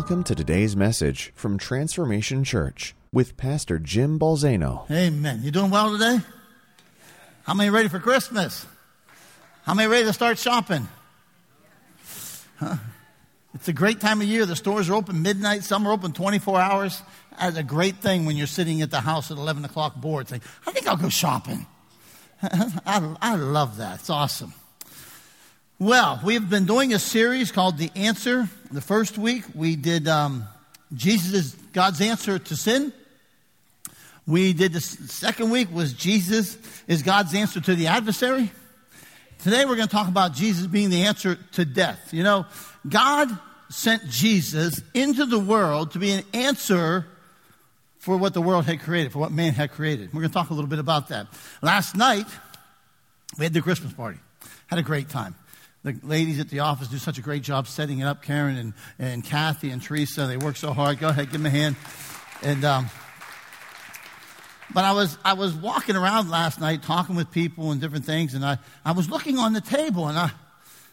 Welcome to today's message from Transformation Church with Pastor Jim Balzano. Amen. You doing well today? How many ready for Christmas? How many ready to start shopping? Huh? It's a great time of year. The stores are open midnight. Some are open 24 hours. That's a great thing when you're sitting at the house at 11 o'clock bored saying, I think I'll go shopping. I, I love that. It's awesome. Well, we've been doing a series called The Answer. The first week we did um, Jesus is God's answer to sin. We did the second week was Jesus is God's answer to the adversary. Today we're going to talk about Jesus being the answer to death. You know, God sent Jesus into the world to be an answer for what the world had created, for what man had created. We're going to talk a little bit about that. Last night, we had the Christmas party. Had a great time. The ladies at the office do such a great job setting it up. Karen and, and Kathy and Teresa, they work so hard. Go ahead, give them a hand. And, um, but I was, I was walking around last night talking with people and different things, and I, I was looking on the table and I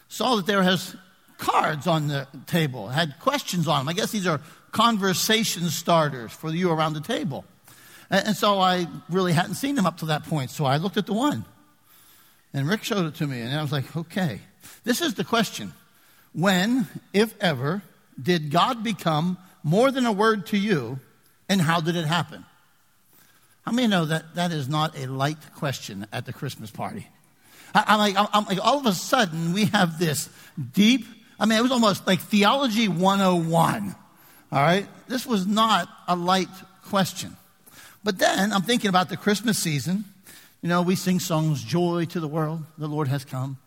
saw that there has cards on the table, had questions on them. I guess these are conversation starters for you around the table. And, and so I really hadn't seen them up to that point. So I looked at the one. And Rick showed it to me. And I was like, okay. This is the question When, if ever, did God become more than a word to you? And how did it happen? How many know that that is not a light question at the Christmas party? I, am like, I'm like, all of a sudden we have this deep, I mean, it was almost like theology 101. All right? This was not a light question. But then I'm thinking about the Christmas season. You know, we sing songs, Joy to the World, the Lord has come.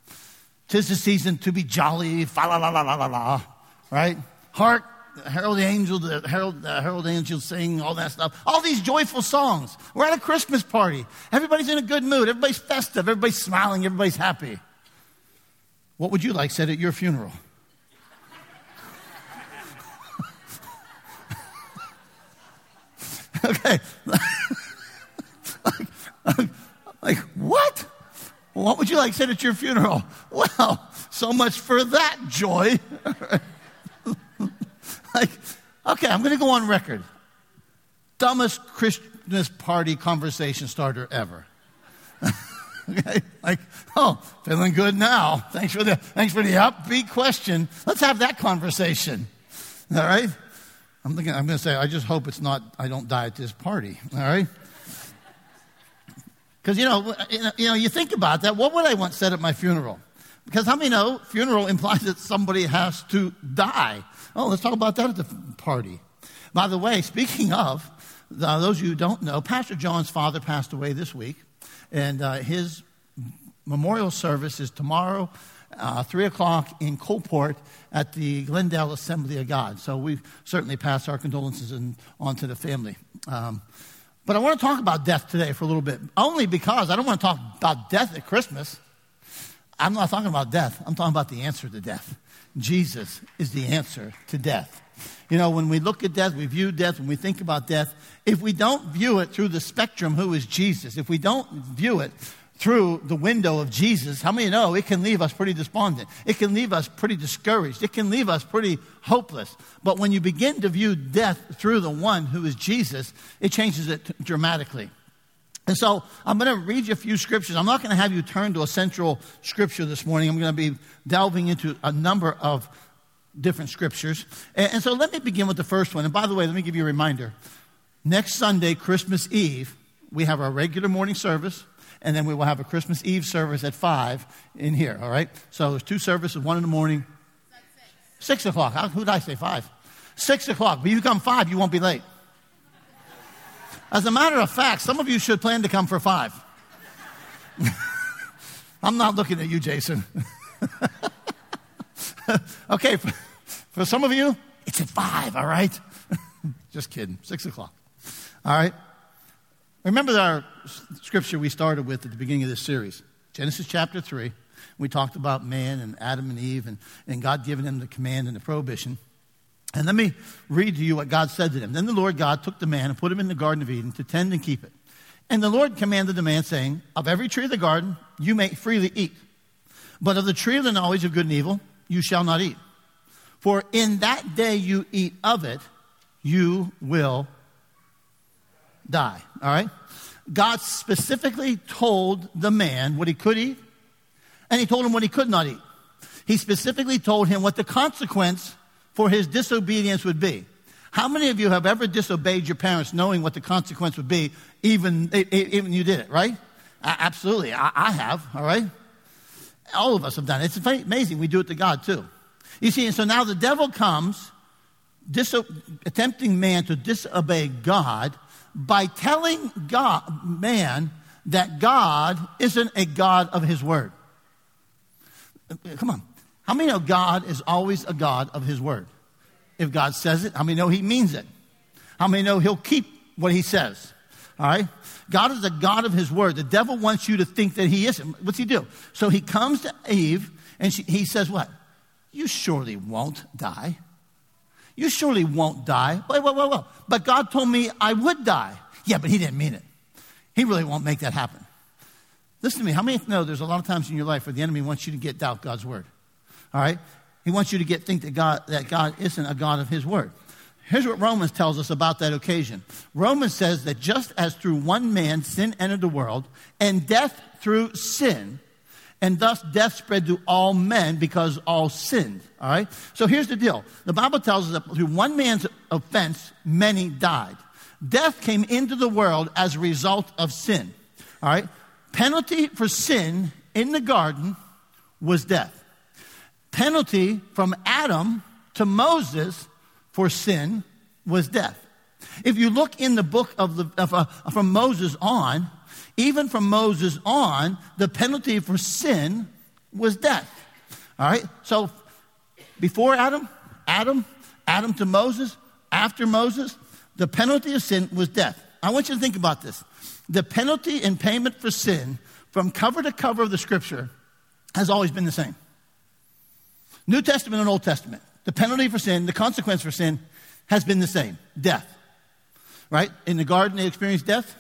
Tis the season to be jolly, fa la la la la la la, right? Hark, herald angel, the herald, the herald angels sing, all that stuff. All these joyful songs. We're at a Christmas party. Everybody's in a good mood. Everybody's festive. Everybody's smiling. Everybody's happy. What would you like said at your funeral? Okay. like, like, what? What would you like said at your funeral? Well, so much for that joy. like, okay, I'm going to go on record. Dumbest Christmas party conversation starter ever. okay, like, oh, feeling good now. Thanks for the thanks for the upbeat question. Let's have that conversation. All right. I'm thinking, I'm going to say, I just hope it's not, I don't die at this party, all right? Because, you know, you know, you think about that. What would I want said at my funeral? Because how many know funeral implies that somebody has to die? Oh, let's talk about that at the party. By the way, speaking of, uh, those of you who don't know, Pastor John's father passed away this week, and uh, his memorial service is tomorrow uh, 3 o'clock in Coalport at the Glendale Assembly of God. So we certainly pass our condolences in, on to the family. Um, but I want to talk about death today for a little bit, only because I don't want to talk about death at Christmas. I'm not talking about death, I'm talking about the answer to death. Jesus is the answer to death. You know, when we look at death, we view death, when we think about death, if we don't view it through the spectrum, who is Jesus, if we don't view it through the window of Jesus, how many know it can leave us pretty despondent? It can leave us pretty discouraged. It can leave us pretty hopeless. But when you begin to view death through the one who is Jesus, it changes it dramatically. And so I'm going to read you a few scriptures. I'm not going to have you turn to a central scripture this morning. I'm going to be delving into a number of different scriptures. And, so let me begin with the first one. And by the way, let me give you a reminder. Next Sunday, Christmas Eve, we have our regular morning service and then we will have a Christmas Eve service at 5 in here, all right? So there's two services, one in the morning. Six, six o'clock. How, who did I say 5? 6 o'clock. But you come 5, you won't be late. As a matter of fact, some of you should plan to come for 5. I'm not looking at you, Jason. okay, for, for some of you, it's at 5, all right? Just kidding. 6 o'clock. All right? Remember our scripture we started with at the beginning of this series Genesis chapter 3. We talked about man and Adam and Eve and, and God giving them the command and the prohibition. And let me read to you what God said to them. Then the Lord God took the man and put him in the Garden of Eden to tend and keep it. And the Lord commanded the man, saying, Of every tree of the garden you may freely eat, but of the tree of the knowledge of good and evil you shall not eat. For in that day you eat of it, you will die. All right? God specifically told the man what he could eat, and he told him what he could not eat. He specifically told him what the consequence for his disobedience would be. How many of you have ever disobeyed your parents knowing what the consequence would be, even, even you did it, right? Absolutely. I, I have, all right? All of us have done it. It's amazing. We do it to God too. You see, and so now the devil comes, diso- attempting man to disobey God by telling God, man that God isn't a God of his word. Come on. How many know God is always a God of his word? If God says it, how many know he means it? How many know he'll keep what he says? All right? God is a God of his word. The devil wants you to think that he isn't. What's he do? So he comes to Eve and she, he says, What? You surely won't die. You surely won't die. Wait, wait, wait, wait. But God told me I would die. Yeah, but he didn't mean it. He really won't make that happen. Listen to me. How many know there's a lot of times in your life where the enemy wants you to get doubt God's word? All right? He wants you to get think that God, that God isn't a God of his word. Here's what Romans tells us about that occasion. Romans says that just as through one man sin entered the world, and death through sin, and thus death spread to all men because all sinned. All right? So here's the deal. The Bible tells us that through one man's offense, many died. Death came into the world as a result of sin. All right? Penalty for sin in the garden was death. Penalty from Adam to Moses for sin was death. If you look in the book of the, of, uh, from Moses on, even from Moses on, the penalty for sin was death. All right? So before Adam, Adam, Adam to Moses, after Moses, the penalty of sin was death. I want you to think about this. The penalty and payment for sin from cover to cover of the scripture has always been the same. New Testament and Old Testament. The penalty for sin, the consequence for sin has been the same death. Right? In the garden, they experienced death.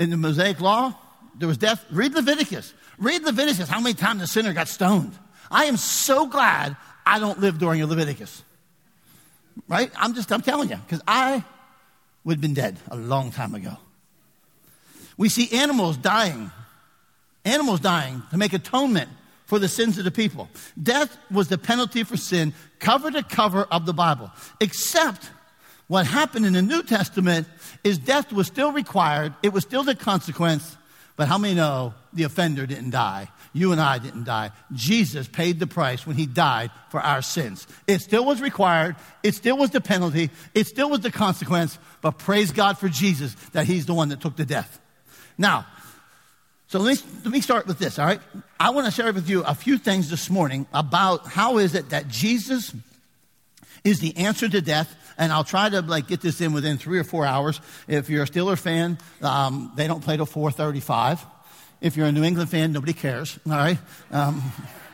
In the Mosaic law, there was death. Read Leviticus. Read Leviticus, how many times the sinner got stoned. I am so glad I don't live during Leviticus. Right? I'm just, I'm telling you, because I would have been dead a long time ago. We see animals dying, animals dying to make atonement for the sins of the people. Death was the penalty for sin, cover to cover of the Bible. Except what happened in the New Testament is death was still required, it was still the consequence, but how many know the offender didn't die? You and I didn't die. Jesus paid the price when he died for our sins. It still was required, it still was the penalty, it still was the consequence, but praise God for Jesus that he's the one that took the death. Now, so let me, let me start with this, all right? I want to share with you a few things this morning about how is it that Jesus is the answer to death, and I'll try to like get this in within three or four hours. If you're a Steeler fan, um, they don't play till 4:35. If you're a New England fan, nobody cares. All right. Um,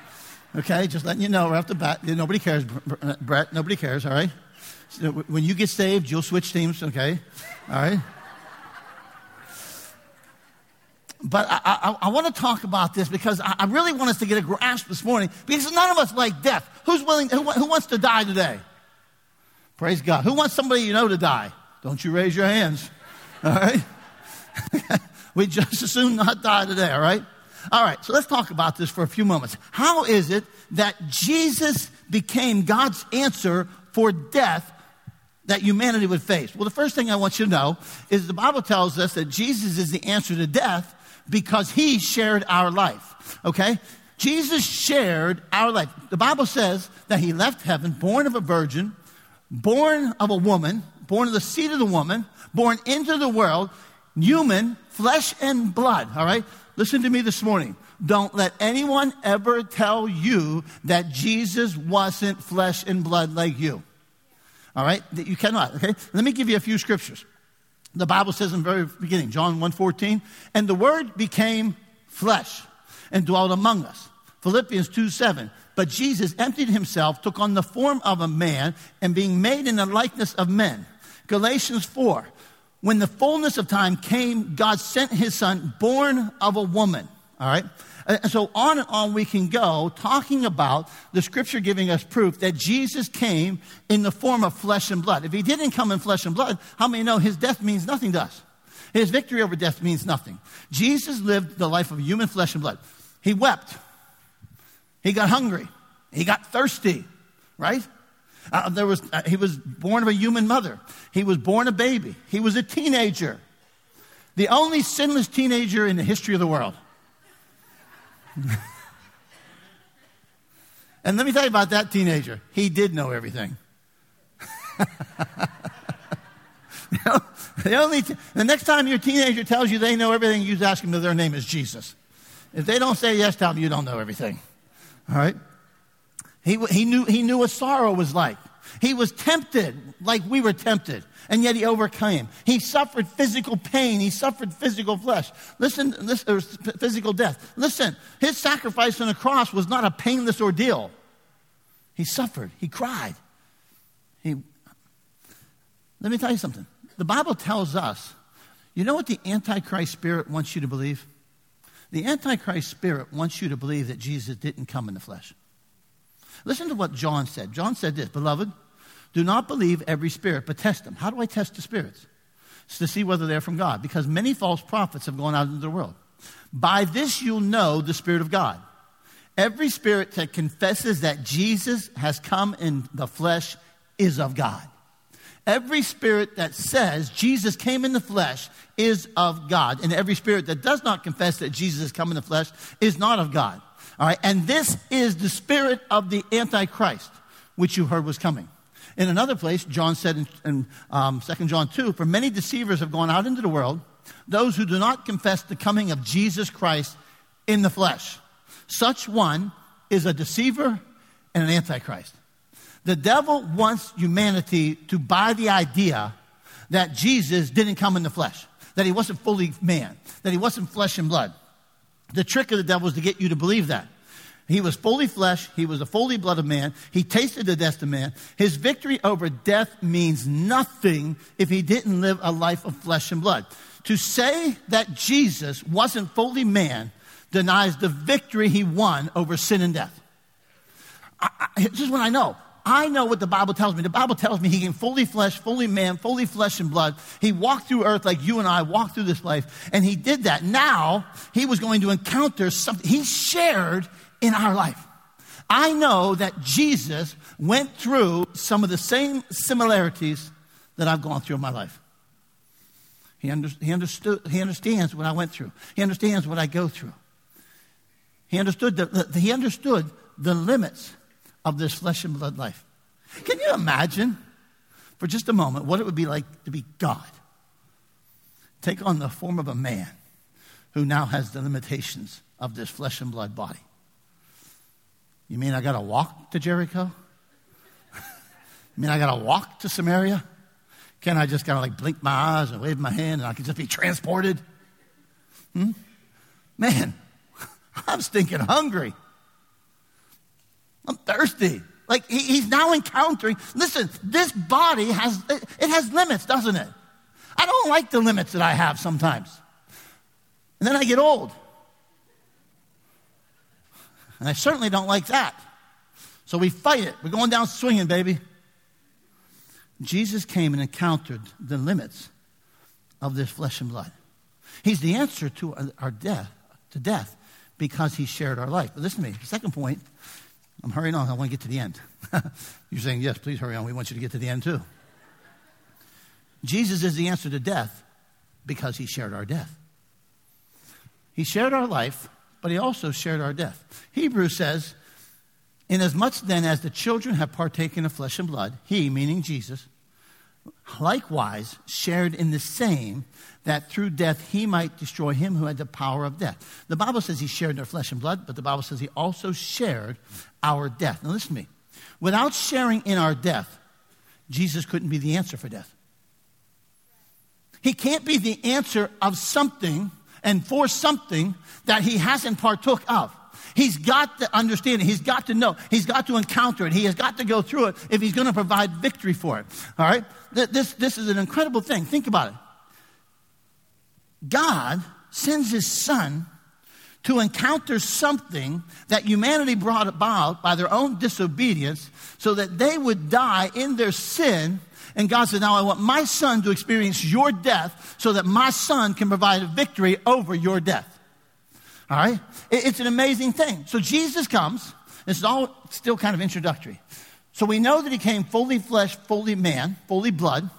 okay, just letting you know right off the bat, nobody cares, Brett. Nobody cares. All right. So when you get saved, you'll switch teams. Okay. All right. But I, I, I want to talk about this because I, I, really want us to get a grasp this morning because none of us like death. Who's willing, who, who wants to die today? Praise God. Who wants somebody you know to die? Don't you raise your hands. All right? we just as soon not die today, all right? All right, so let's talk about this for a few moments. How is it that Jesus became God's answer for death that humanity would face? Well, the first thing I want you to know is the Bible tells us that Jesus is the answer to death because he shared our life. Okay? Jesus shared our life. The Bible says that he left heaven, born of a virgin, born of a woman, born of the seed of the woman, born into the world, human, flesh and blood. All right? Listen to me this morning. Don't let anyone ever tell you that Jesus wasn't flesh and blood like you. All right? That you cannot. Okay? Let me give you a few scriptures. The Bible says in the very beginning, John 1:14, and the word became flesh and dwelt among us. Philippians 2 7. But Jesus emptied himself, took on the form of a man, and being made in the likeness of men. Galatians 4. When the fullness of time came, God sent his son, born of a woman. All right? And so on and on we can go talking about the scripture giving us proof that Jesus came in the form of flesh and blood. If he didn't come in flesh and blood, how many know his death means nothing to us? His victory over death means nothing. Jesus lived the life of human flesh and blood. He wept. He got hungry. He got thirsty, right? Uh, there was, uh, he was born of a human mother. He was born a baby. He was a teenager. The only sinless teenager in the history of the world. and let me tell you about that teenager. He did know everything. the, only t- the next time your teenager tells you they know everything, you ask them if their name is Jesus. If they don't say yes, them you don't know everything. All right? He, he, knew, he knew what sorrow was like. He was tempted like we were tempted, and yet he overcame. He suffered physical pain. He suffered physical flesh. Listen, listen physical death. Listen, his sacrifice on the cross was not a painless ordeal. He suffered. He cried. He, let me tell you something. The Bible tells us, you know what the Antichrist spirit wants you to believe? The Antichrist spirit wants you to believe that Jesus didn't come in the flesh. Listen to what John said. John said this Beloved, do not believe every spirit, but test them. How do I test the spirits? It's to see whether they're from God, because many false prophets have gone out into the world. By this you'll know the Spirit of God. Every spirit that confesses that Jesus has come in the flesh is of God. Every spirit that says Jesus came in the flesh is of God. And every spirit that does not confess that Jesus has come in the flesh is not of God. All right. And this is the spirit of the Antichrist, which you heard was coming. In another place, John said in, in um, 2 John 2 For many deceivers have gone out into the world, those who do not confess the coming of Jesus Christ in the flesh. Such one is a deceiver and an antichrist. The devil wants humanity to buy the idea that Jesus didn't come in the flesh, that he wasn't fully man, that he wasn't flesh and blood. The trick of the devil is to get you to believe that. He was fully flesh. He was a fully blood of man. He tasted the death of man. His victory over death means nothing if he didn't live a life of flesh and blood. To say that Jesus wasn't fully man denies the victory he won over sin and death. I, I, this is what I know. I know what the Bible tells me. The Bible tells me he came fully flesh, fully man, fully flesh and blood. He walked through earth like you and I walked through this life, and he did that. Now he was going to encounter something. He shared in our life. I know that Jesus went through some of the same similarities that I've gone through in my life. He, under, he, understood, he understands what I went through. He understands what I go through. He understood the, the, he understood the limits of this flesh and blood life. Can you imagine for just a moment what it would be like to be God? Take on the form of a man who now has the limitations of this flesh and blood body. You mean I got to walk to Jericho? you mean I got to walk to Samaria? Can I just kind of like blink my eyes and wave my hand and I can just be transported? Hmm? Man, I'm stinking hungry. I'm thirsty. Like he, he's now encountering. Listen, this body has it, it has limits, doesn't it? I don't like the limits that I have sometimes. And then I get old. And I certainly don't like that. So we fight it. We're going down swinging, baby. Jesus came and encountered the limits of this flesh and blood. He's the answer to our death, to death, because he shared our life. But listen to me. Second point I'm hurrying on. I want to get to the end. You're saying, yes, please hurry on. We want you to get to the end too. Jesus is the answer to death because he shared our death. He shared our life, but he also shared our death. Hebrews says, Inasmuch then as the children have partaken of flesh and blood, he, meaning Jesus, likewise shared in the same that through death he might destroy him who had the power of death. The Bible says he shared their flesh and blood, but the Bible says he also shared our death. Now listen to me. Without sharing in our death, Jesus couldn't be the answer for death. He can't be the answer of something and for something that he hasn't partook of. He's got to understand it. He's got to know. He's got to encounter it. He has got to go through it if he's going to provide victory for it. All right? This, this is an incredible thing. Think about it. God sends his son to encounter something that humanity brought about by their own disobedience so that they would die in their sin. And God said, Now I want my son to experience your death so that my son can provide a victory over your death. All right? It's an amazing thing. So Jesus comes. This is all still kind of introductory. So we know that he came fully flesh, fully man, fully blood.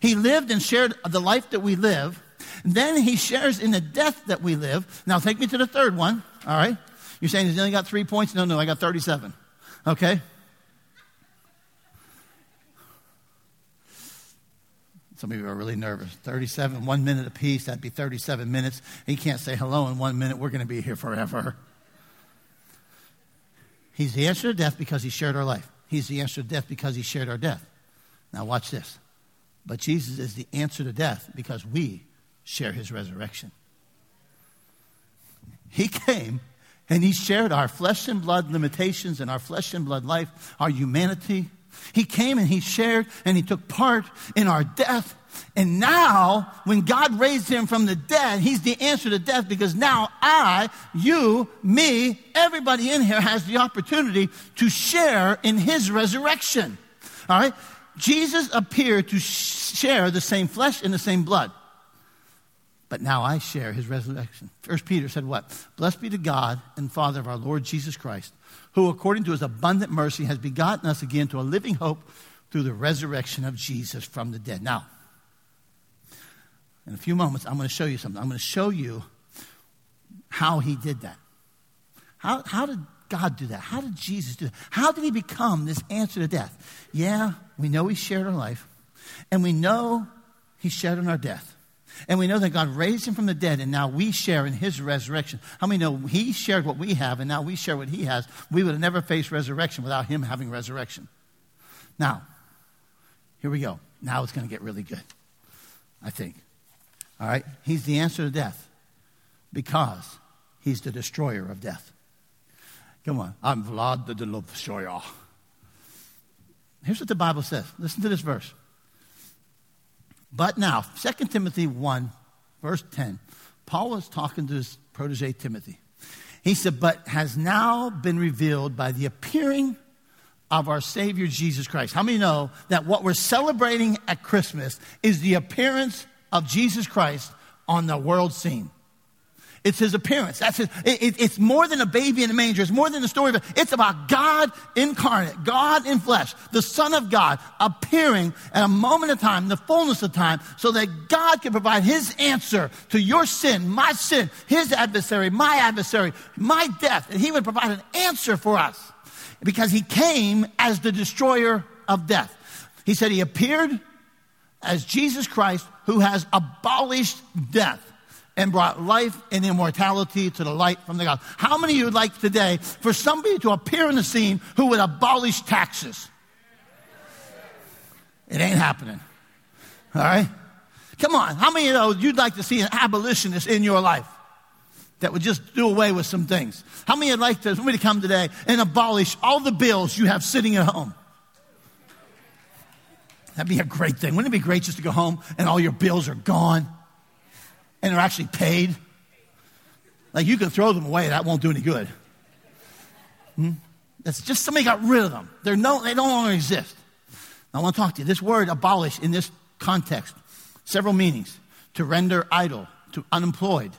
He lived and shared the life that we live. Then he shares in the death that we live. Now take me to the third one. All right? You're saying he's only got three points? No, no, I got 37. Okay? Some of you are really nervous. 37, one minute apiece, that'd be 37 minutes. He can't say hello in one minute. We're going to be here forever. He's the answer to death because he shared our life. He's the answer to death because he shared our death. Now, watch this. But Jesus is the answer to death because we share his resurrection. He came and he shared our flesh and blood limitations and our flesh and blood life, our humanity. He came and he shared and he took part in our death. And now, when God raised him from the dead, he's the answer to death because now I, you, me, everybody in here has the opportunity to share in his resurrection. All right? Jesus appeared to share the same flesh and the same blood. But now I share his resurrection. First Peter said what? Blessed be the God and Father of our Lord Jesus Christ, who according to his abundant mercy has begotten us again to a living hope through the resurrection of Jesus from the dead. Now, in a few moments, I'm going to show you something. I'm going to show you how he did that. How, how did God do that? How did Jesus do that? How did he become this answer to death? Yeah, we know he shared our life, and we know he shared in our death. And we know that God raised him from the dead, and now we share in his resurrection. How many know he shared what we have, and now we share what he has? We would have never faced resurrection without him having resurrection. Now, here we go. Now it's going to get really good, I think. All right? He's the answer to death because he's the destroyer of death. Come on. I'm Vlad the Destroyer. Here's what the Bible says. Listen to this verse. But now, 2 Timothy 1, verse 10, Paul was talking to his protege Timothy. He said, But has now been revealed by the appearing of our Savior Jesus Christ. How many know that what we're celebrating at Christmas is the appearance of Jesus Christ on the world scene? It's his appearance. That's his, it, it, it's more than a baby in a manger. It's more than a story. Of, it. it's about God incarnate, God in flesh, the Son of God appearing at a moment of time, the fullness of time, so that God can provide his answer to your sin, my sin, his adversary, my adversary, my death. And he would provide an answer for us because he came as the destroyer of death. He said he appeared as Jesus Christ who has abolished death and brought life and immortality to the light from the God. How many of you would like today for somebody to appear in the scene who would abolish taxes? It ain't happening. All right? Come on. How many of those you'd like to see an abolitionist in your life that would just do away with some things? How many would like to, somebody to come today and abolish all the bills you have sitting at home? That'd be a great thing. Wouldn't it be great just to go home and all your bills are gone? And they're actually paid. Like you can throw them away, that won't do any good. Hmm? That's just somebody got rid of them. They're no, they no longer exist. I want to talk to you. This word abolish in this context, several meanings. To render idle, to unemployed,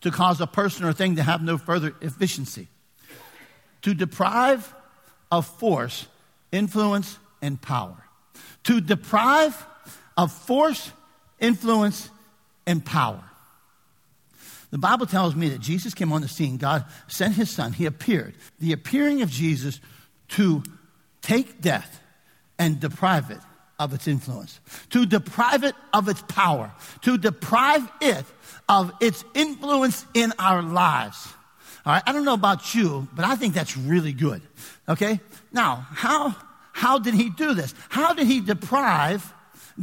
to cause a person or thing to have no further efficiency, to deprive of force, influence, and power. To deprive of force, influence, and power. The Bible tells me that Jesus came on the scene. God sent his son. He appeared. The appearing of Jesus to take death and deprive it of its influence, to deprive it of its power, to deprive it of its influence in our lives. All right, I don't know about you, but I think that's really good. Okay? Now, how, how did he do this? How did he deprive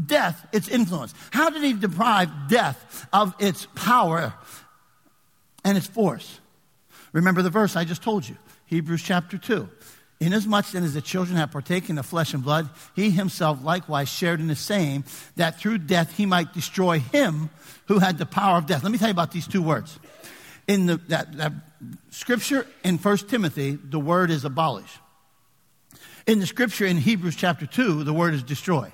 death its influence? How did he deprive death of its power and its force. Remember the verse I just told you, Hebrews chapter 2. Inasmuch then as the children have partaken of flesh and blood, he himself likewise shared in the same, that through death he might destroy him who had the power of death. Let me tell you about these two words. In the, that, that scripture in 1 Timothy, the word is abolish. In the scripture in Hebrews chapter 2, the word is destroy.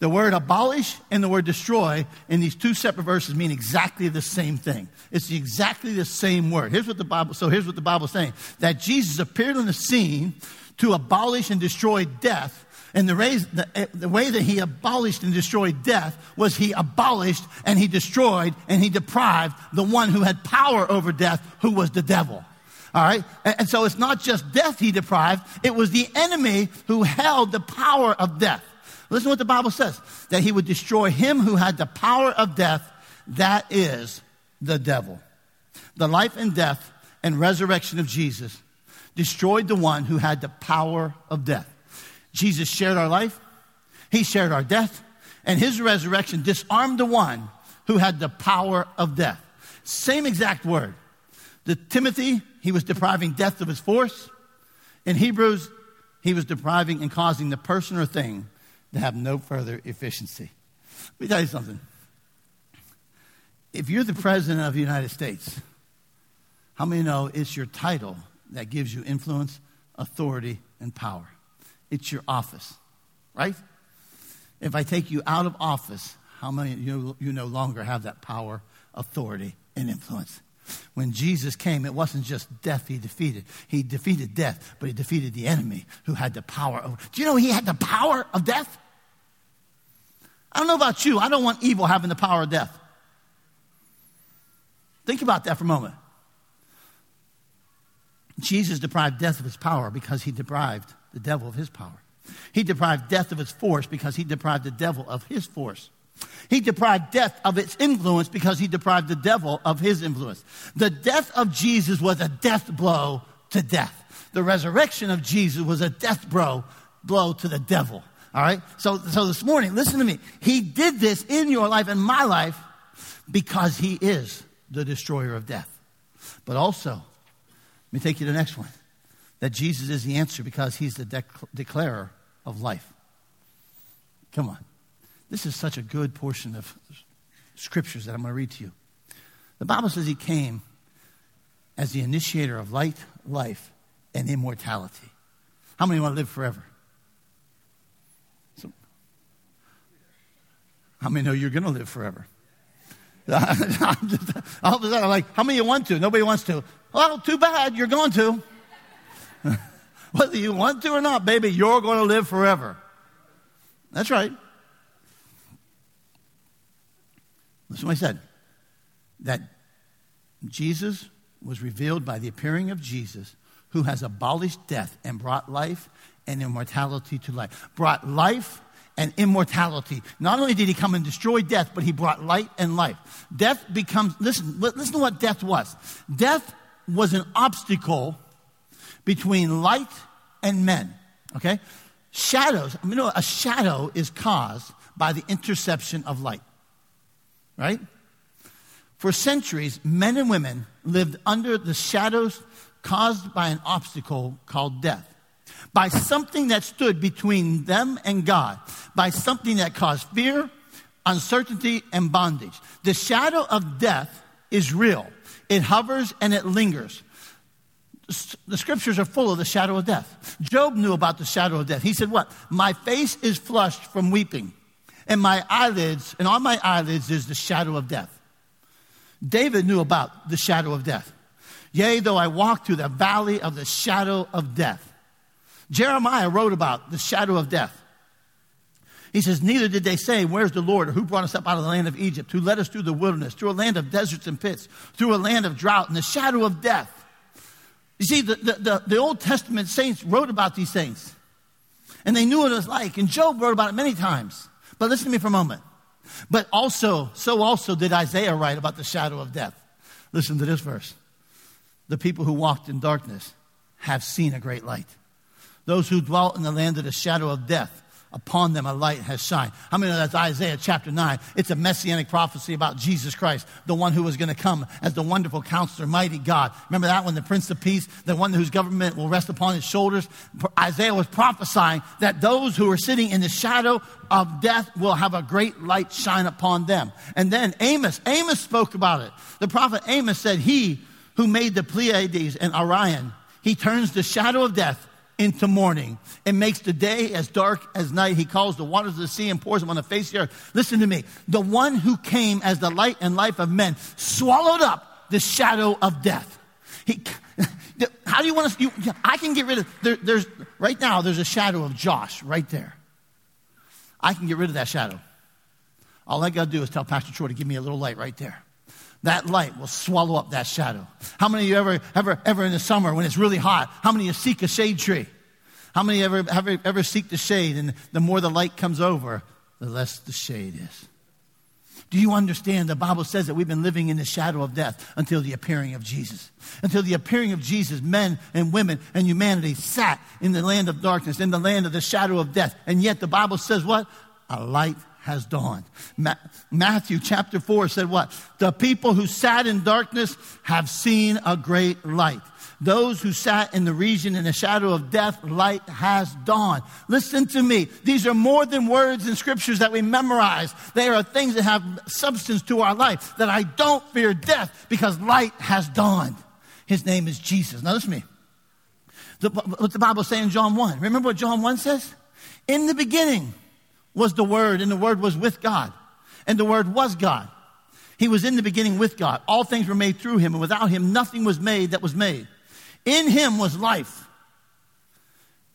The word abolish and the word destroy in these two separate verses mean exactly the same thing. It's exactly the same word. Here's what the Bible, so here's what the Bible's saying. That Jesus appeared on the scene to abolish and destroy death. And the, way, the, eh, the way that he abolished and destroyed death was he abolished and he destroyed and he deprived the one who had power over death, who was the devil. All right? And, so it's not just death he deprived, it was the enemy who held the power of death. Listen to what the Bible says that he would destroy him who had the power of death, that is the devil. The life and death and resurrection of Jesus destroyed the one who had the power of death. Jesus shared our life, he shared our death, and his resurrection disarmed the one who had the power of death. Same exact word. The Timothy, he was depriving death of his force. In Hebrews, he was depriving and causing the person or thing to have no further efficiency. Let me tell you something. If you're the president of the United States, how many know it's your title that gives you influence, authority, and power? It's your office, right? If I take you out of office, how many you, you no longer have that power, authority, and influence? When Jesus came, it wasn't just death he defeated. He defeated death, but he defeated the enemy who had the power of. Do you know he had the power of death? I don't know about you. I don't want evil having the power of death. Think about that for a moment. Jesus deprived death of his power because he deprived the devil of his power. He deprived death of its force because he deprived the devil of his force. He deprived death of its influence because he deprived the devil of his influence. The death of Jesus was a death blow to death. The resurrection of Jesus was a death blow, blow to the devil. All right? So, so this morning, listen to me. He did this in your life and my life because he is the destroyer of death. But also, let me take you to the next one that Jesus is the answer because he's the dec- declarer of life. Come on. This is such a good portion of scriptures that I'm going to read to you. The Bible says he came as the initiator of light, life, and immortality. How many want to live forever? So, how many know you're going to live forever? All of a sudden, I'm like, how many want to? Nobody wants to. Well, too bad, you're going to. Whether you want to or not, baby, you're going to live forever. That's right. Listen what I said. That Jesus was revealed by the appearing of Jesus, who has abolished death and brought life and immortality to life. Brought life and immortality. Not only did he come and destroy death, but he brought light and life. Death becomes, listen, listen to what death was. Death was an obstacle between light and men. Okay? Shadows, you know, a shadow is caused by the interception of light right? For centuries, men and women lived under the shadows caused by an obstacle called death. By something that stood between them and God. By something that caused fear, uncertainty, and bondage. The shadow of death is real. It hovers and it lingers. The scriptures are full of the shadow of death. Job knew about the shadow of death. He said, What? My face is flushed from weeping and my eyelids, and on my eyelids is the shadow of death. David knew about the shadow of death. Yea, though I walk through the valley of the shadow of death. Jeremiah wrote about the shadow of death. He says, Neither did they say, Where's the Lord? Or who brought us up out of the land of Egypt? Who led us through the wilderness, through a land of deserts and pits, through a land of drought and the shadow of death. You see, the, the, the, the Old Testament saints wrote about these things. And they knew what it was like. And Job wrote about it many times. But listen to me for a moment. But also, so also did Isaiah write about the shadow of death. Listen to this verse. The people who walked in darkness have seen a great light. Those who dwelt in the land of the shadow of death, Upon them a light has shined. How many know that's Isaiah chapter 9? It's a messianic prophecy about Jesus Christ, the one who was going to come as the wonderful counselor, mighty God. Remember that one, the Prince of Peace, the one whose government will rest upon his shoulders? Isaiah was prophesying that those who are sitting in the shadow of death will have a great light shine upon them. And then Amos, Amos spoke about it. The prophet Amos said, He who made the Pleiades and Orion, he turns the shadow of death into morning and makes the day as dark as night. He calls the waters of the sea and pours them on the face of the earth. Listen to me. The one who came as the light and life of men swallowed up the shadow of death. He, how do you want to? You, I can get rid of. There, there's right now. There's a shadow of Josh right there. I can get rid of that shadow. All I got to do is tell Pastor Troy to give me a little light right there that light will swallow up that shadow. How many of you ever, ever, ever in the summer when it's really hot, how many of you seek a shade tree? How many ever, ever, ever seek the shade and the more the light comes over, the less the shade is? Do you understand? The Bible says that we've been living in the shadow of death until the appearing of Jesus. Until the appearing of Jesus, men and women and humanity sat in the land of darkness, in the land of the shadow of death. And yet the Bible says what? A light has dawned. Ma- Matthew chapter 4 said what? The people who sat in darkness have seen a great light. Those who sat in the region in the shadow of death, light has dawned. Listen to me. These are more than words and scriptures that we memorize. They are things that have substance to our life. That I don't fear death because light has dawned. His name is Jesus. Now listen to me. The, what the Bible says in John 1. Remember what John 1 says? In the beginning, was the Word, and the Word was with God, and the Word was God. He was in the beginning with God. All things were made through him, and without him, nothing was made that was made. In him was life,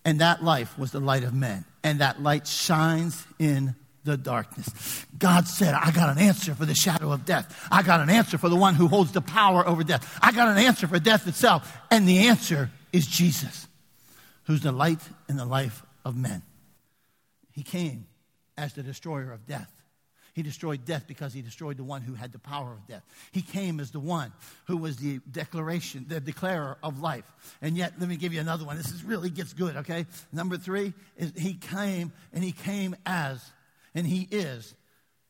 and that life was the light of men, and that light shines in the darkness. God said, I got an answer for the shadow of death. I got an answer for the one who holds the power over death. I got an answer for death itself. And the answer is Jesus, who's the light and the life of men. He came as the destroyer of death. He destroyed death because he destroyed the one who had the power of death. He came as the one who was the declaration, the declarer of life. And yet, let me give you another one. This is really gets good, okay? Number three is he came and he came as, and he is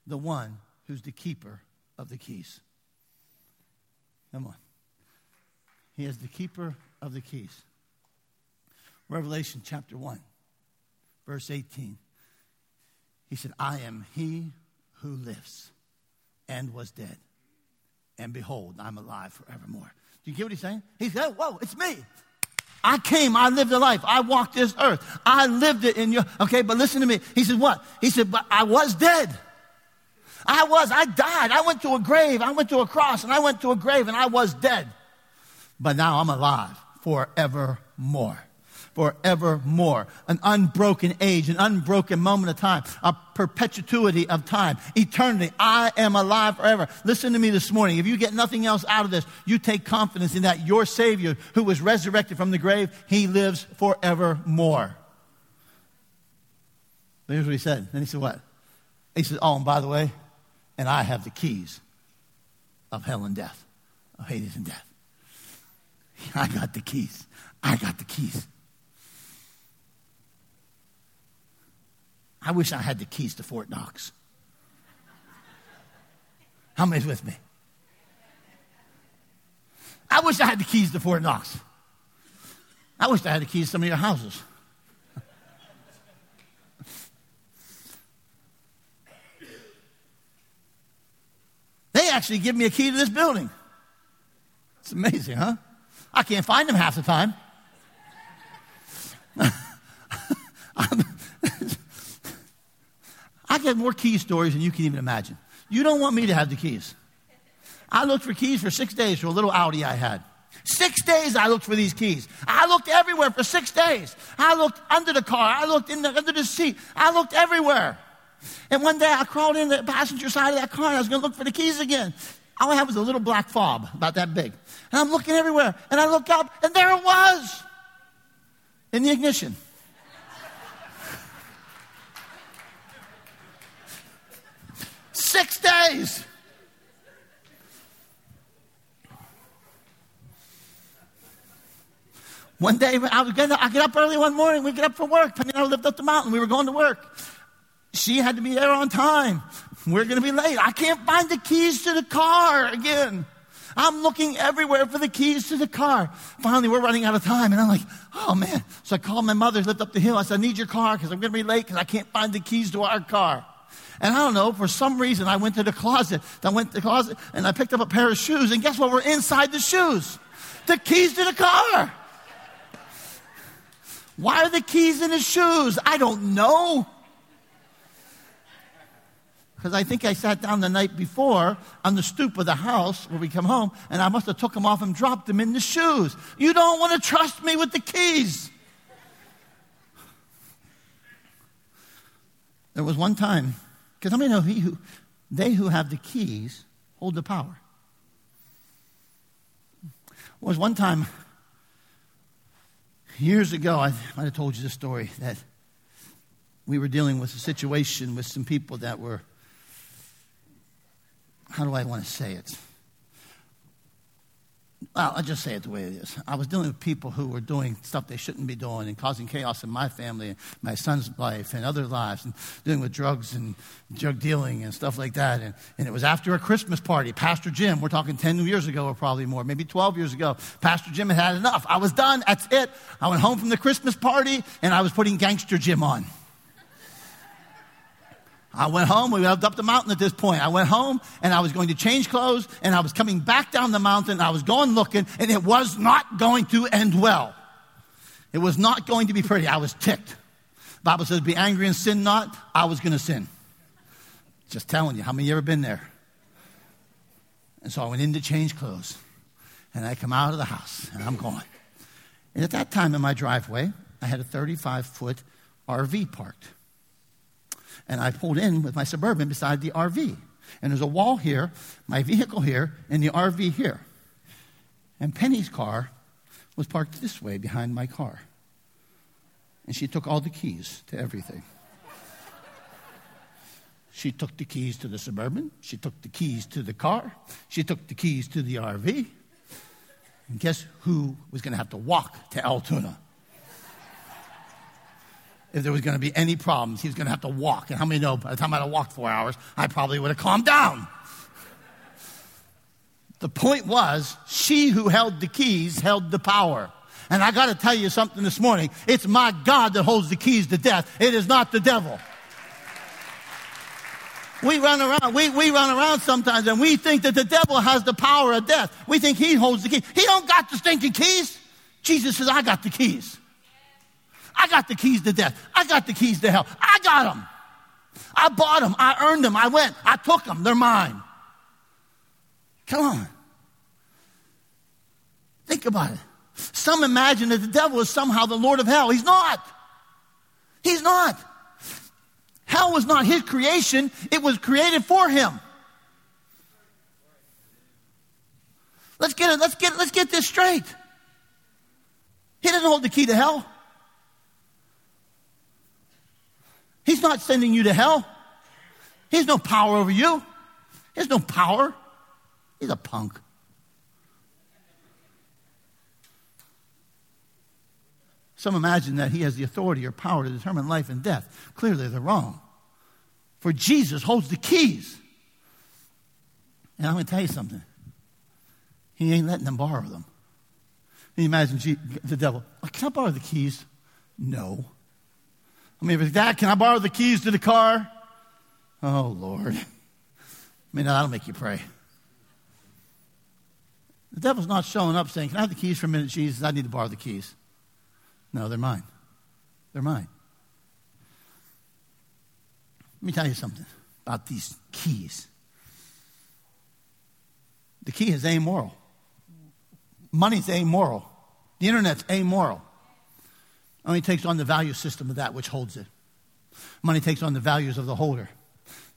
the one who's the keeper of the keys. Come on. He is the keeper of the keys. Revelation chapter 1, verse 18. He said, I am he who lives and was dead. And behold, I'm alive forevermore. Do you get what he's saying? He said, Whoa, it's me. I came, I lived a life, I walked this earth, I lived it in your, okay, but listen to me. He said, What? He said, But I was dead. I was, I died. I went to a grave, I went to a cross, and I went to a grave, and I was dead. But now I'm alive forevermore forevermore. An unbroken age, an unbroken moment of time, a perpetuity of time, eternity. I am alive forever. Listen to me this morning. If you get nothing else out of this, you take confidence in that your Savior, who was resurrected from the grave, he lives forevermore. Here's what he said. Then he said, What? He said, Oh, and by the way, and I have the keys of hell and death, of Hades and death. I got the keys. I got the keys. I wish I had the keys to Fort Knox. How many's with me? I wish I had the keys to Fort Knox. I wish I had the keys to some of your houses. they actually give me a key to this building. It's amazing, huh? I can't find them half the time. I get more key stories than you can even imagine. You don't want me to have the keys. I looked for keys for six days for a little Audi I had. Six days I looked for these keys. I looked everywhere for six days. I looked under the car. I looked the, under the seat. I looked everywhere. And one day I crawled in the passenger side of that car and I was going to look for the keys again. All I had was a little black fob about that big. And I'm looking everywhere. And I look up and there it was in the ignition. Six days. One day, I, was getting, I get up early one morning. We get up for work. Penny and I lived up the mountain. We were going to work. She had to be there on time. We're going to be late. I can't find the keys to the car again. I'm looking everywhere for the keys to the car. Finally, we're running out of time. And I'm like, oh man. So I called my mother, lived up the hill. I said, I need your car because I'm going to be late because I can't find the keys to our car. And I don't know, for some reason, I went to the closet. I went to the closet and I picked up a pair of shoes. And guess what? We're inside the shoes. The keys to the car. Why are the keys in his shoes? I don't know. Because I think I sat down the night before on the stoop of the house where we come home, and I must have took them off and dropped them in the shoes. You don't want to trust me with the keys. There was one time, because I mean, know he who, they who have the keys hold the power. Was one time Years ago, I might have told you the story that we were dealing with a situation with some people that were, how do I want to say it? Well, I'll just say it the way it is. I was dealing with people who were doing stuff they shouldn't be doing and causing chaos in my family and my son's life and other lives and dealing with drugs and drug dealing and stuff like that. And, and it was after a Christmas party. Pastor Jim, we're talking 10 years ago or probably more, maybe 12 years ago, Pastor Jim had had enough. I was done. That's it. I went home from the Christmas party and I was putting Gangster Jim on. I went home. We went up the mountain at this point. I went home and I was going to change clothes and I was coming back down the mountain. I was going looking and it was not going to end well. It was not going to be pretty. I was ticked. Bible says, be angry and sin not. I was going to sin. Just telling you. How many you ever been there? And so I went in to change clothes and I come out of the house and I'm going. And at that time in my driveway, I had a 35 foot RV parked. And I pulled in with my Suburban beside the RV. And there's a wall here, my vehicle here, and the RV here. And Penny's car was parked this way behind my car. And she took all the keys to everything. She took the keys to the Suburban. She took the keys to the car. She took the keys to the RV. And guess who was going to have to walk to Altoona? If there was going to be any problems, he was going to have to walk. And how many know by the time I'd have walked four hours, I probably would have calmed down. The point was, she who held the keys held the power. And I got to tell you something this morning. It's my God that holds the keys to death. It is not the devil. We run around, we, we run around sometimes and we think that the devil has the power of death. We think he holds the key. He don't got the stinking keys. Jesus says, I got the keys. I got the keys to death. I got the keys to hell. I got them. I bought them. I earned them. I went. I took them. They're mine. Come on. Think about it. Some imagine that the devil is somehow the Lord of hell. He's not. He's not. Hell was not his creation, it was created for him. Let's get it, let's get let's get this straight. He doesn't hold the key to hell. He's not sending you to hell. He has no power over you. He has no power. He's a punk. Some imagine that he has the authority or power to determine life and death. Clearly, they're wrong. For Jesus holds the keys. And I'm going to tell you something. He ain't letting them borrow them. Can you imagine the devil? Can I borrow the keys? No. I mean, Dad, can I borrow the keys to the car? Oh, Lord. I mean, that'll make you pray. The devil's not showing up saying, Can I have the keys for a minute, Jesus? I need to borrow the keys. No, they're mine. They're mine. Let me tell you something about these keys. The key is amoral. Money's amoral. The internet's amoral. Money takes on the value system of that which holds it. Money takes on the values of the holder.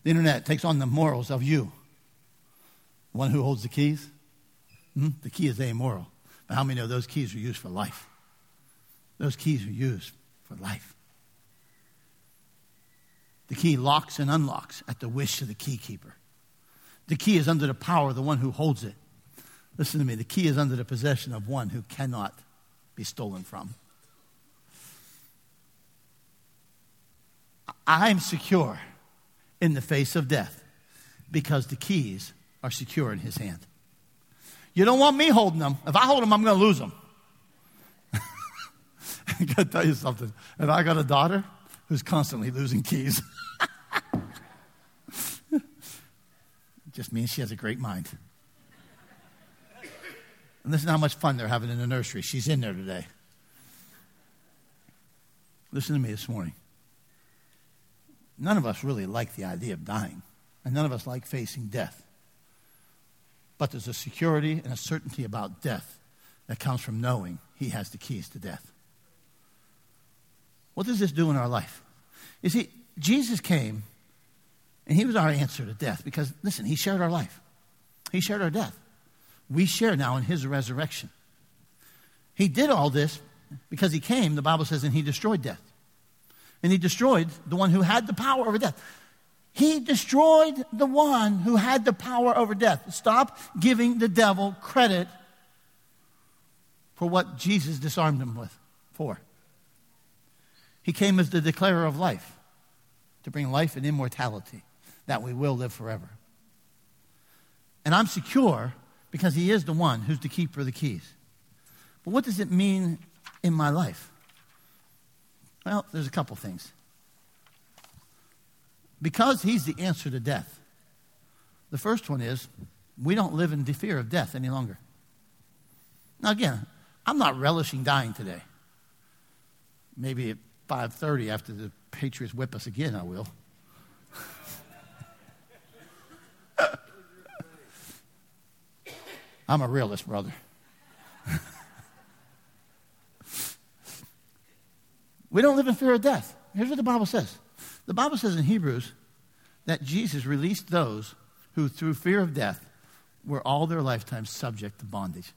The internet takes on the morals of you. One who holds the keys. Hmm? The key is amoral. But how many know those keys are used for life? Those keys are used for life. The key locks and unlocks at the wish of the key keeper. The key is under the power of the one who holds it. Listen to me. The key is under the possession of one who cannot be stolen from. I'm secure in the face of death because the keys are secure in his hand. You don't want me holding them. If I hold them, I'm going to lose them. I got to tell you something. And I got a daughter who's constantly losing keys. Just means she has a great mind. And listen how much fun they're having in the nursery. She's in there today. Listen to me this morning. None of us really like the idea of dying, and none of us like facing death. But there's a security and a certainty about death that comes from knowing He has the keys to death. What does this do in our life? You see, Jesus came and He was our answer to death because, listen, He shared our life, He shared our death. We share now in His resurrection. He did all this because He came, the Bible says, and He destroyed death. And He destroyed the one who had the power over death. He destroyed the one who had the power over death. Stop giving the devil credit for what Jesus disarmed him with for. He came as the declarer of life to bring life and immortality that we will live forever. And I'm secure because he is the one who's the keeper of the keys. But what does it mean in my life? Well, there's a couple things because he's the answer to death. The first one is we don't live in fear of death any longer. Now again, I'm not relishing dying today. Maybe at 5:30 after the Patriots whip us again, I will. I'm a realist, brother. we don't live in fear of death. Here's what the Bible says. The Bible says in Hebrews that Jesus released those who, through fear of death, were all their lifetime subject to bondage.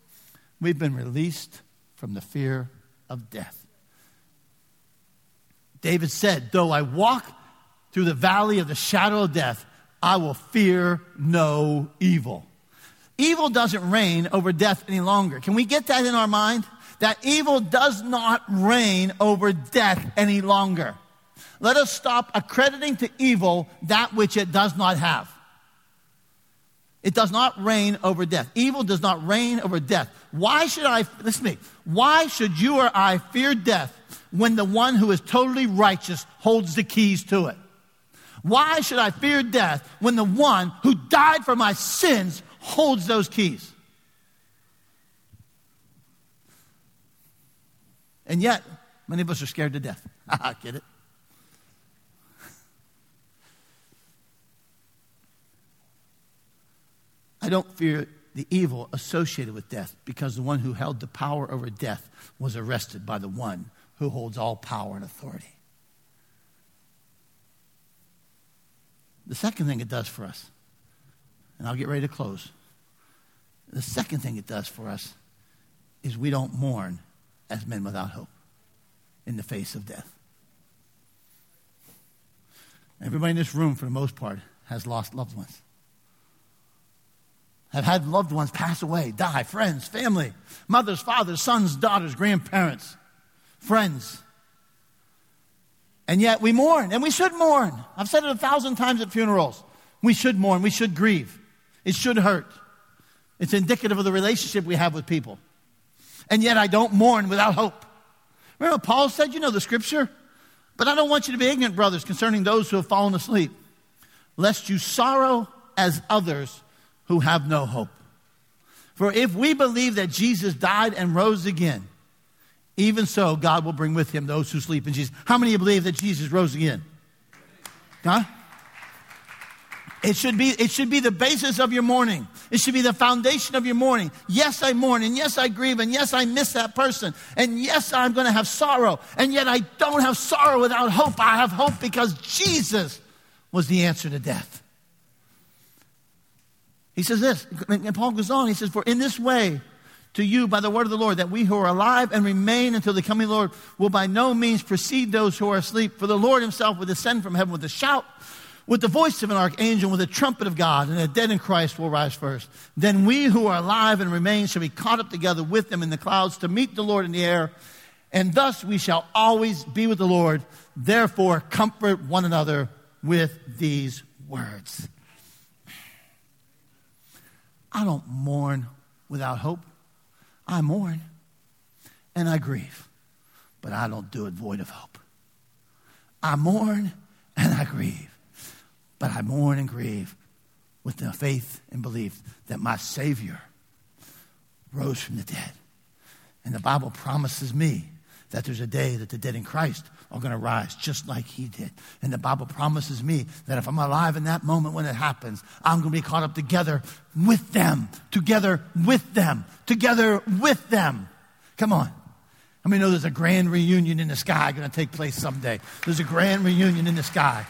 We've been released from the fear of death. David said, Though I walk through the valley of the shadow of death, I will fear no evil. Evil doesn't reign over death any longer. Can we get that in our mind? That evil does not reign over death any longer. Let us stop accrediting to evil that which it does not have. It does not reign over death. Evil does not reign over death. Why should I, listen to me, why should you or I fear death when the one who is totally righteous holds the keys to it? Why should I fear death when the one who died for my sins holds those keys? And yet, many of us are scared to death. I Get it? I don't fear the evil associated with death because the one who held the power over death was arrested by the one who holds all power and authority. The second thing it does for us, and I'll get ready to close. The second thing it does for us is we don't mourn as men without hope in the face of death. Everybody in this room, for the most part, has lost loved ones have had loved ones pass away, die, friends, family, mothers, fathers, sons, daughters, grandparents, friends. And yet we mourn, and we should mourn. I've said it a thousand times at funerals. We should mourn, we should grieve. It should hurt. It's indicative of the relationship we have with people. And yet I don't mourn without hope. Remember Paul said, you know the scripture? But I don't want you to be ignorant, brothers, concerning those who have fallen asleep, lest you sorrow as others who have no hope. For if we believe that Jesus died and rose again, even so, God will bring with him those who sleep in Jesus. How many of you believe that Jesus rose again? Huh? It should be, it should be the basis of your mourning. It should be the foundation of your mourning. Yes, I mourn, and yes, I grieve, and yes, I miss that person, and yes, I'm going to have sorrow, and yet I don't have sorrow without hope. I have hope because Jesus was the answer to death. He says this, and Paul goes on, he says, For in this way, to you by the word of the Lord, that we who are alive and remain until the coming of the Lord will by no means precede those who are asleep. For the Lord himself will descend from heaven with a shout, with the voice of an archangel, with the trumpet of God, and the dead in Christ will rise first. Then we who are alive and remain shall be caught up together with them in the clouds to meet the Lord in the air, and thus we shall always be with the Lord. Therefore, comfort one another with these words. I don't mourn without hope. I mourn and I grieve, but I don't do it void of hope. I mourn and I grieve but I mourn and grieve with the faith and belief that my Savior rose from the dead. And the Bible promises me that there's a day that the dead in Christ are going to rise just like he did. And the Bible promises me that if I'm alive in that moment when it happens, I'm going to be caught up together with them, together with them, together with them. Come on. I mean, know there's a grand reunion in the sky going to take place someday. There's a grand reunion in the sky.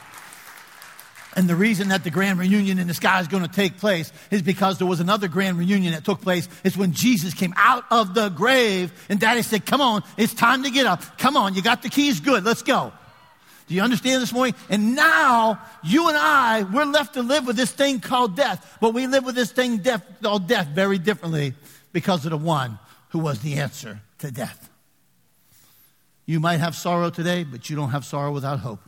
And the reason that the grand reunion in the sky is going to take place is because there was another grand reunion that took place. It's when Jesus came out of the grave and daddy said, come on, it's time to get up. Come on, you got the keys good. Let's go. Do you understand this morning? And now you and I, we're left to live with this thing called death. But we live with this thing death, called death very differently because of the one who was the answer to death. You might have sorrow today, but you don't have sorrow without hope.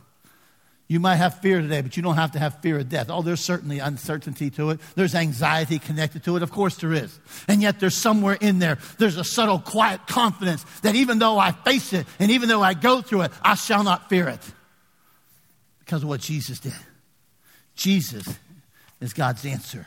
You might have fear today, but you don't have to have fear of death. Oh, there's certainly uncertainty to it. There's anxiety connected to it. Of course there is. And yet there's somewhere in there, there's a subtle, quiet confidence that even though I face it and even though I go through it, I shall not fear it. Because of what Jesus did. Jesus is God's answer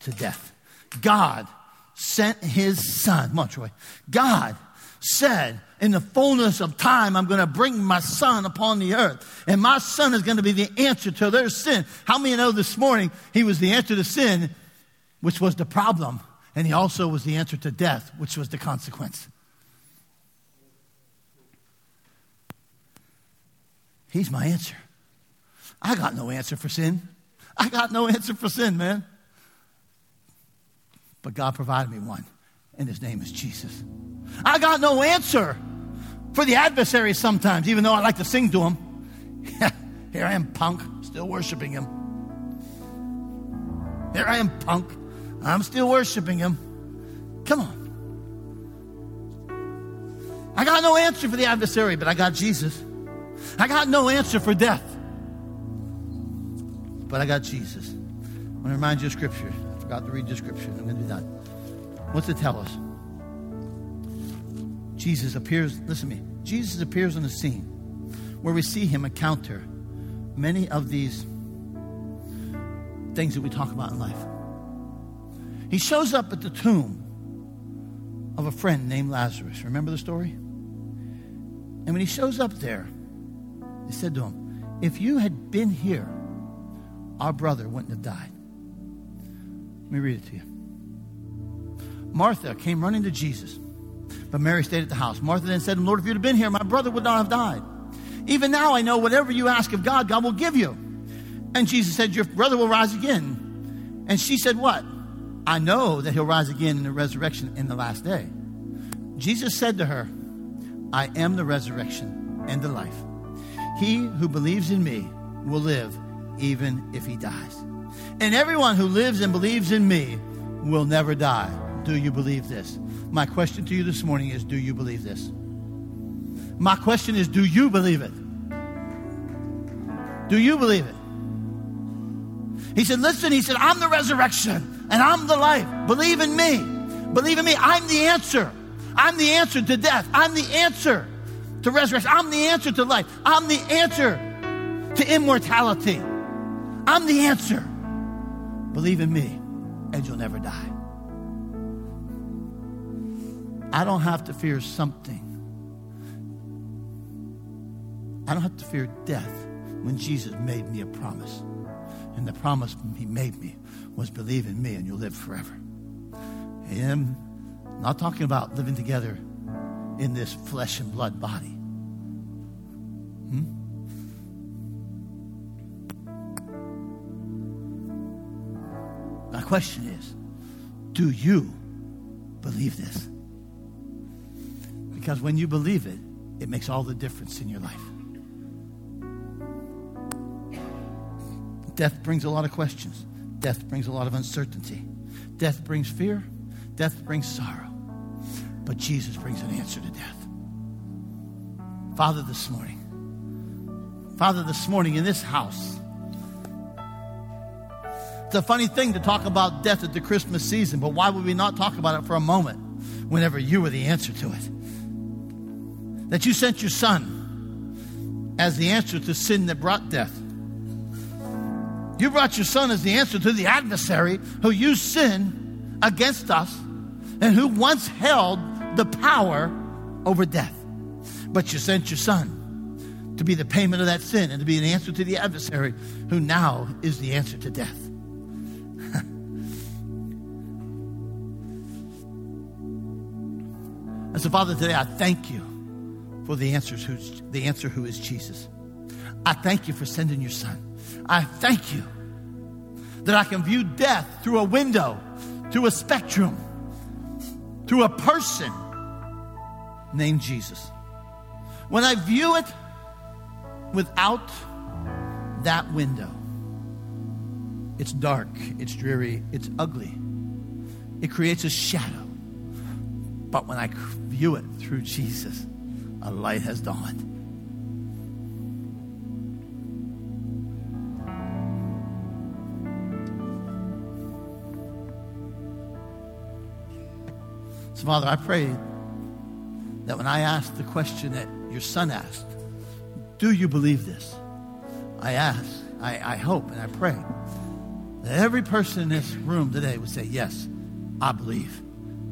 to death. God sent his son. Come on, Troy. God said, in the fullness of time, I'm going to bring my son upon the earth. And my son is going to be the answer to their sin. How many know this morning he was the answer to sin, which was the problem, and he also was the answer to death, which was the consequence? He's my answer. I got no answer for sin. I got no answer for sin, man. But God provided me one, and his name is Jesus. I got no answer for the adversary sometimes, even though I like to sing to him. Here I am, punk, still worshiping him. Here I am, punk. I'm still worshiping him. Come on. I got no answer for the adversary, but I got Jesus. I got no answer for death, but I got Jesus. I want to remind you of scripture. I forgot to read the scripture. I'm going to be done. What's it tell us? Jesus appears, listen to me, Jesus appears on the scene where we see him encounter many of these things that we talk about in life. He shows up at the tomb of a friend named Lazarus. Remember the story? And when he shows up there, he said to him, If you had been here, our brother wouldn't have died. Let me read it to you. Martha came running to Jesus but Mary stayed at the house. Martha then said Lord, if you'd have been here, my brother would not have died. Even now I know whatever you ask of God, God will give you. And Jesus said, Your brother will rise again. And she said, What? I know that he'll rise again in the resurrection in the last day. Jesus said to her, I am the resurrection and the life. He who believes in me will live even if he dies. And everyone who lives and believes in me will never die. Do you believe this? My question to you this morning is Do you believe this? My question is Do you believe it? Do you believe it? He said, Listen, he said, I'm the resurrection and I'm the life. Believe in me. Believe in me. I'm the answer. I'm the answer to death. I'm the answer to resurrection. I'm the answer to life. I'm the answer to immortality. I'm the answer. Believe in me, and you'll never die. I don't have to fear something. I don't have to fear death when Jesus made me a promise. And the promise he made me was believe in me and you'll live forever. And I'm not talking about living together in this flesh and blood body. Hmm? My question is do you believe this? Because when you believe it, it makes all the difference in your life. Death brings a lot of questions. Death brings a lot of uncertainty. Death brings fear. Death brings sorrow. But Jesus brings an answer to death. Father, this morning, Father, this morning in this house, it's a funny thing to talk about death at the Christmas season, but why would we not talk about it for a moment whenever you were the answer to it? That you sent your son as the answer to sin that brought death. You brought your son as the answer to the adversary who used sin against us and who once held the power over death. But you sent your son to be the payment of that sin and to be an answer to the adversary who now is the answer to death. and so, Father, today I thank you for the answers who's the answer who is Jesus. I thank you for sending your son. I thank you that I can view death through a window, through a spectrum, through a person named Jesus. When I view it without that window, it's dark, it's dreary, it's ugly. It creates a shadow. But when I view it through Jesus, a light has dawned. So, Father, I pray that when I ask the question that your son asked, do you believe this? I ask, I, I hope, and I pray that every person in this room today would say, Yes, I believe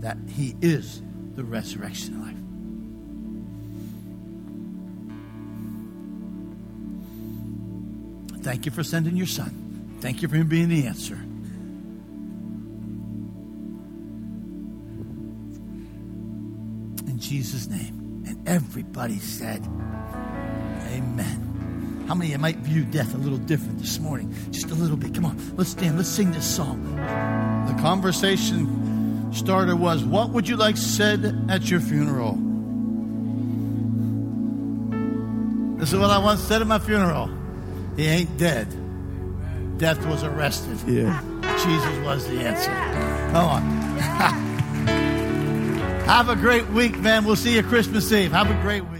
that he is the resurrection life. Thank you for sending your son. Thank you for him being the answer. In Jesus' name. And everybody said, Amen. How many of you might view death a little different this morning? Just a little bit. Come on, let's stand. Let's sing this song. The conversation starter was, What would you like said at your funeral? This is what I once said at my funeral. He ain't dead. Death was arrested. Yeah. Jesus was the answer. Come on. Have a great week, man. We'll see you Christmas Eve. Have a great week.